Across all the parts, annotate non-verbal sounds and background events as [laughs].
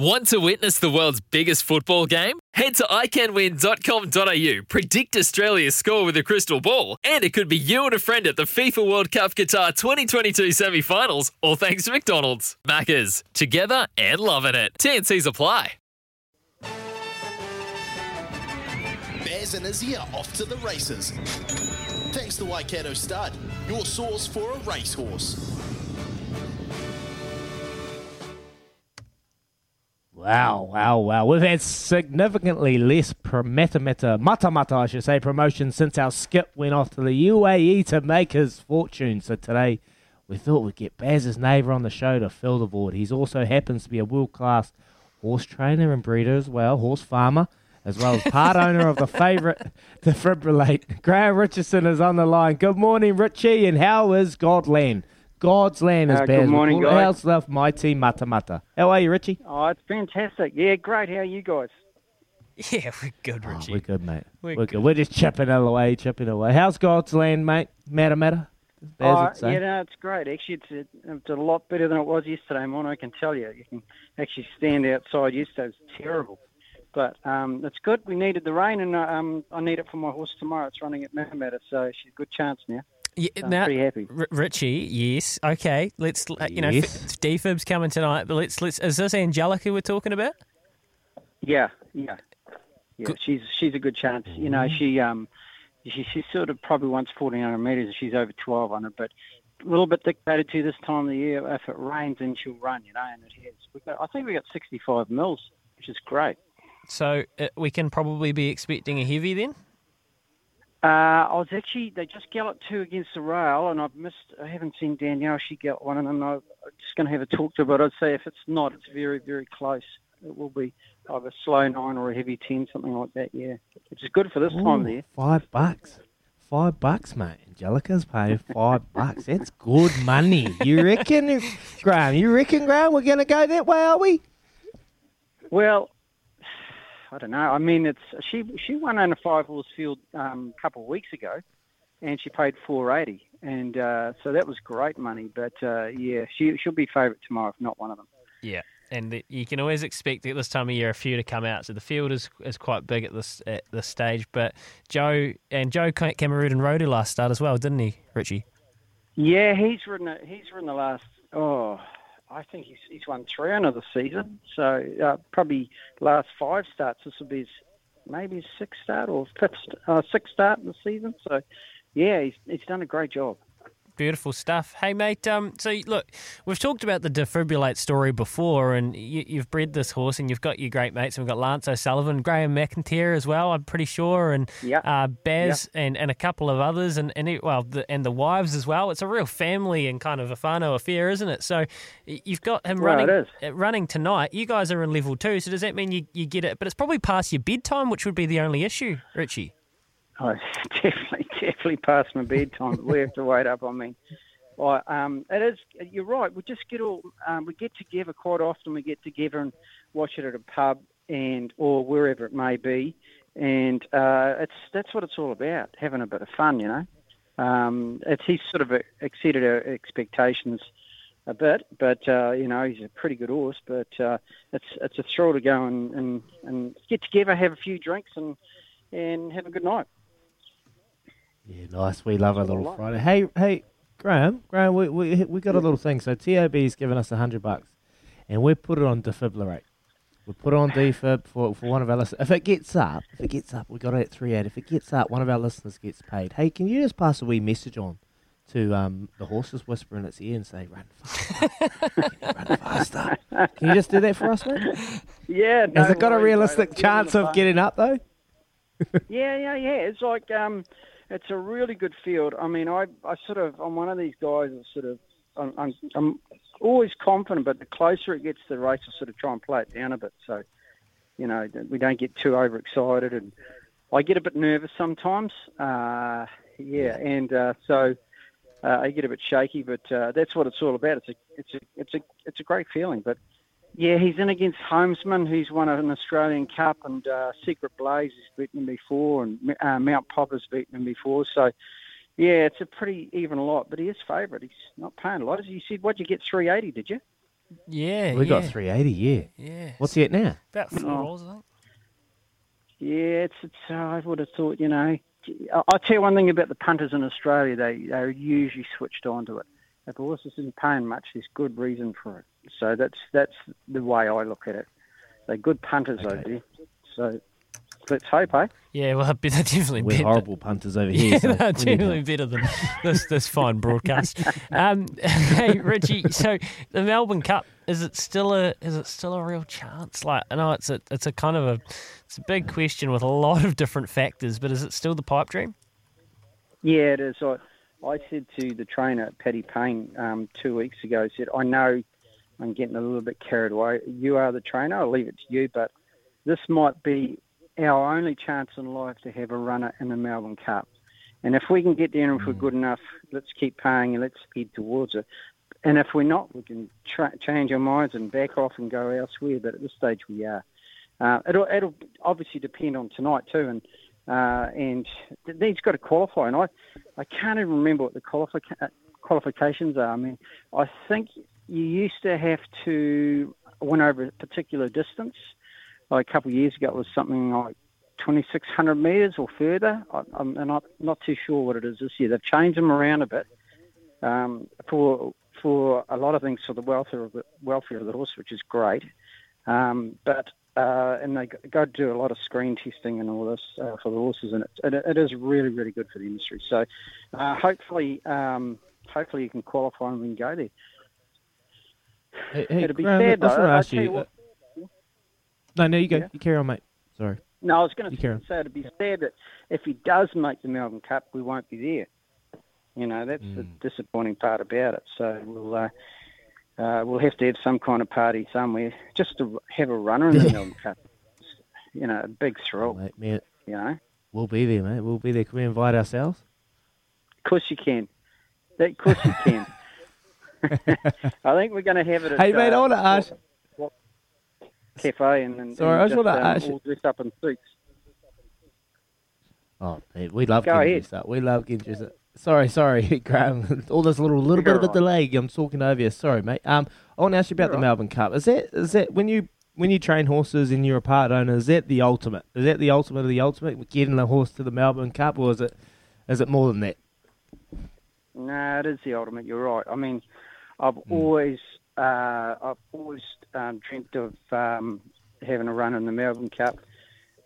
Want to witness the world's biggest football game? Head to iCanWin.com.au, predict Australia's score with a crystal ball, and it could be you and a friend at the FIFA World Cup Qatar 2022 semi finals, all thanks to McDonald's. Maccas, together and loving it. TNC's apply. Bears and Izzy are off to the races. Thanks to Waikato Stud, your source for a racehorse. Wow, mm. wow, wow. We've had significantly less pro- meta meta, mata mata, I should say, promotion since our skip went off to the UAE to make his fortune. So today we thought we'd get Baz's neighbour on the show to fill the void. He's also happens to be a world class horse trainer and breeder as well, horse farmer, as well as part [laughs] owner of the favourite [laughs] defibrillate. Graham Richardson is on the line. Good morning, Richie, and how is Godland? God's land is Uh, Baz. good morning, guys. How's the mighty mata mata? How are you, Richie? Oh, it's fantastic. Yeah, great. How are you guys? [laughs] Yeah, we're good, Oh, Richie. we're good, mate. We're We're, good. We're just chipping away, chipping away. How's God's land, mate? Matter, matter. Oh, would say. yeah, no, it's great. Actually, it's a, it's a lot better than it was yesterday, Mon. I can tell you. You can actually stand outside. Yesterday It was terrible. But um, it's good. We needed the rain, and uh, um, I need it for my horse tomorrow. It's running at Matter, so she's a good chance now. Yeah, I'm now, pretty happy. R- Richie, yes, okay. Let's uh, you know, Yes. f- defibs coming tonight, but let's let's. Is this Angelica we're talking about? Yeah, yeah, yeah. She's she's a good chance. You know, she um, she she sort of probably wants fourteen hundred meters. and She's over twelve hundred, but a little bit dictated to this time of the year. If it rains, then she'll run. You know, and it has. We got, I think we got sixty five mils, which is great. So uh, we can probably be expecting a heavy then. Uh, I was actually they just galloped two against the rail, and I've missed. I haven't seen Danielle. She got one, and I'm just going to have a talk to her. But I'd say if it's not, it's very very close. It will be either a slow nine or a heavy ten, something like that. Yeah, which is good for this time Ooh, year. Five bucks. Five bucks, mate. Angelica's paying five [laughs] bucks. That's good money. You reckon, Graham? You reckon, Graham, we're going to go that way, are we? Well, I don't know. I mean, it's she she won on a five horse field um, a couple of weeks ago, and she paid four eighty, and uh, so that was great money. But uh, yeah, she she'll be favourite tomorrow, if not one of them. Yeah, and the, you can always expect at this time of year a few to come out. So the field is is quite big at this at this stage. But Joe and Joe Cameroon rode her last start as well, didn't he, Richie? Yeah, he's ridden. He's ridden the last. Oh, I think he's he's won three on the season. So uh, probably last five starts. This will be his, maybe his sixth start or fifth, uh, sixth start in the season. So yeah, he's he's done a great job. Beautiful stuff. Hey, mate. Um, so look, we've talked about the defibrillate story before, and you, you've bred this horse, and you've got your great mates, and we've got Lance O'Sullivan, Graham McIntyre as well. I'm pretty sure, and Yep. uh, Baz and, and a couple of others, and and it, well, the, and the wives as well. It's a real family and kind of a whānau affair, isn't it? So you've got him Well, running uh, running tonight. You guys are in level two, so does that mean you, you get it? But it's probably past your bedtime, which would be the only issue, Richie. [laughs] Oh, definitely, definitely past my bedtime. but we have to wait up. I mean, I, um, it is. You're right. We just get all. Um, we get together quite often. We get together and watch it at a pub and or wherever it may be, and uh, it's that's what it's all about. Having a bit of fun, you know. Um, it's he's sort of exceeded our expectations a bit, but uh, you know he's a pretty good horse. But uh, it's it's a thrill to go and, and, and get together, have a few drinks, and and have a good night. Yeah, nice. We love a little Friday. Hey, hey, Graham, Graham, we we we got a little thing. So TAB's given us a hundred bucks, and we put it on defibrillate. We put it on defib for, for one of our listeners. If it gets up, if it gets up, we got it at three eight. If it gets up, one of our listeners gets paid. Hey, can you just pass a wee message on to um, the horses, whisper in its ear and say, "Run faster, run faster." Can you just do that for us, mate? Yeah, no Has it got a worries, mate. realistic chance of getting up though? Yeah, yeah, yeah. It's like um, it's a really good field. I mean, I, I sort of, I'm one of these guys that sort of, I'm, I'm, I'm always confident, but the closer it gets to the race, I sort of try and play it down a bit. So, you know, that we don't get too overexcited, and I get a bit nervous sometimes. Uh, yeah, and uh, so uh, I get a bit shaky, but uh, that's what it's all about. It's a, it's a, it's a, it's a great feeling, but. Yeah, he's in against Homesman, who's won an Australian Cup, and uh, Secret Blaze has beaten him before, and uh, Mount Popa's beaten him before. So, yeah, it's a pretty even lot, but he is favourite. He's not paying a lot. As you said, what'd you get, 380, did you? Yeah, We yeah. got three eighty. Yeah. Yeah. What's he at now? About four Oh. dollars, I think. Yeah, it's, it's uh, I would have thought, you know, I- I'll tell you one thing about the punters in Australia, they, they're usually switched on to it. If a horse isn't paying much, there's good reason for it. So that's that's the way I look at it. They're good punters over there. So let's hope, eh? Yeah, well, [laughs] they're definitely We're better. horrible punters over here. Yeah, so they're we need definitely help. better than this this fine broadcast. [laughs] Um, [laughs] hey, Richie, so the Melbourne Cup is it still a is it still a real chance? Like I know it's a it's a kind of a it's a big question with a lot of different factors, but is it still the pipe dream? Yeah, it is. I, I said to the trainer, Paddy Payne, um, two weeks ago, I said, I know I'm getting a little bit carried away. You are the trainer. I'll leave it to you, but this might be our only chance in life to have a runner in the Melbourne Cup. And if we can get there and if we're good enough, let's keep paying and let's head towards it. And if we're not, we can tra- change our minds and back off and go elsewhere. But at this stage, we are. Uh, it'll, it'll obviously depend on tonight too, and uh, and he's got to qualify. And I, I can't even remember what the uh, qualifications are. I mean, I think you used to have to win over a particular distance. Like a couple of years ago, it was something like 2,600 metres or further. I, I'm and I'm not too sure what it is this year. They've changed them around a bit um, for for a lot of things for the welfare of the welfare of the horse, which is great. Um, but uh, and they go do a lot of screen testing and all this uh, for the horses, and it, it, it is really, really good for the industry. So, uh, hopefully, um, hopefully you can qualify and we can go there. Hey, hey, It'd be Graham, sad I though. to I'll ask you. you what- uh, no, no, you go. Yeah. You carry on, mate. Sorry. No, I was going to say it'd be sad that if he does make the Melbourne Cup, we won't be there. You know, that's the Mm. disappointing part about it. So we'll uh, uh, we'll have to have some kind of party somewhere just to have a runner in the [laughs] Melbourne Cup. You know, a big thrill. Mate, man, You know, we'll be there, mate. We'll be there. Can we invite ourselves? of course you can. Of course you can. [laughs] [laughs] I think we're going to have it. At, Hey, mate, I uh, wanna ask- Cafe and, and, Sorry, and I just wanna um, ask all dressed up in suits. Oh, mate, we love Go getting ahead. dressed up. We love getting dressed up. Sorry, sorry, [laughs] Graham. All this little little bit of a delay. I'm talking over you. Sorry, mate. Um, I want to ask you about You're the all Melbourne Cup. Is that is that when you when you train horses and you're a part owner? Is that the ultimate? Is that the ultimate of the ultimate? Getting the horse to the Melbourne Cup, or is it is it more than that? No, it is the ultimate. You're right. I mean, I've Hmm. always, uh, I've always um, dreamt of um, having a run in the Melbourne Cup.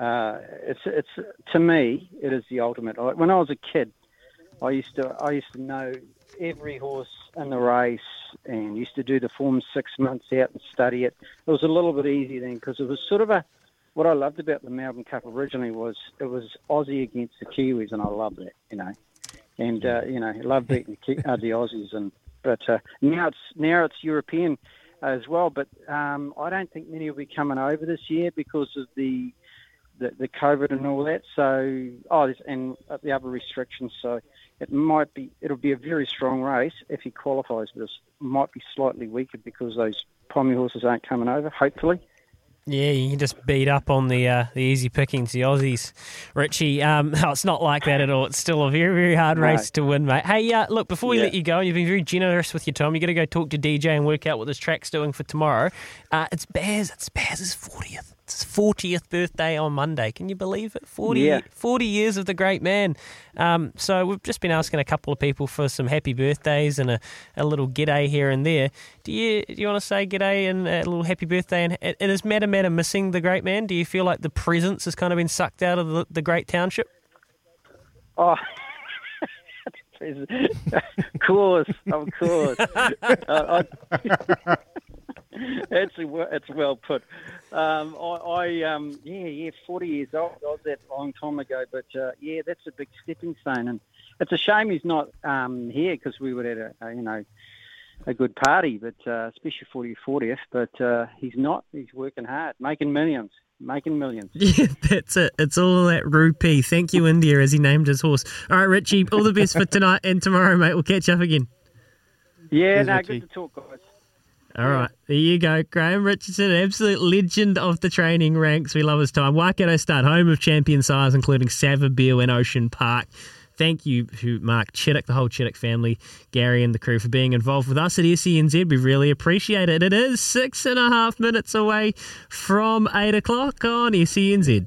Uh, it's, it's to me, it is the ultimate. When I was a kid, I used to, I used to know every horse in the race, and used to do the form six months out and study it. It was a little bit easier then because it was sort of a. What I loved about the Melbourne Cup originally was it was Aussie against the Kiwis, and I loved that. You know and uh, you know, love beating the, Ki- uh, the Aussies. And but uh, now it's now it's European as well. But um, I don't think many will be coming over this year because of the the, the COVID and all that. So oh, and uh, the other restrictions. So it might be it'll be a very strong race if he qualifies. But it might be slightly weaker because those Pommy horses aren't coming over. Hopefully. Yeah, you can just beat up on the uh, the easy pickings, the Aussies. Richie, um, no, [laughs] it's not like that at all. It's still a very, very hard race to win, mate. Hey, uh, look, before we Yeah. let you go, and you've been very generous with your time. you got to go talk to DJ and work out what this track's doing for tomorrow. Uh, it's Bears. It's Bears' 40th. It's 40th birthday on Monday. Can you believe it? 40, Yeah. 40 years of the great man. Um, so we've just been asking a couple of people for some happy birthdays and a, a little g'day here and there. Do you do you want to say g'day and a little happy birthday? And, and is Matamata missing the great man? Do you feel like the presence has kind of been sucked out of the, the great township? Oh, [laughs] of course, of course. [laughs] uh, I, [laughs] it's it's well put. Um, I, I um, yeah, yeah, forty years old. I was that long time ago, but uh, yeah, that's a big stepping stone, and it's a shame he's not um, here because we would have a, a you know a good party, but uh, especially for your fortieth. But uh, he's not. He's working hard, making millions, making millions. [laughs] Yeah, that's it. It's all that rupee. Thank you, India, as he named his horse. All right, Richie, all the best for tonight and tomorrow, mate. We'll catch up again. Yeah, Cheers, no, Richie. good to talk, guys. All right, there you go. Graham Richardson, absolute legend of the training ranks. We love his time. Waikato Stud, home of champion sires, including Savabeel and Ocean Park. Thank you to Mark Chittick, the whole Chittick family, Gary and the crew for being involved with us at SENZ. We really appreciate it. It is six and a half minutes away from eight o'clock on SENZ.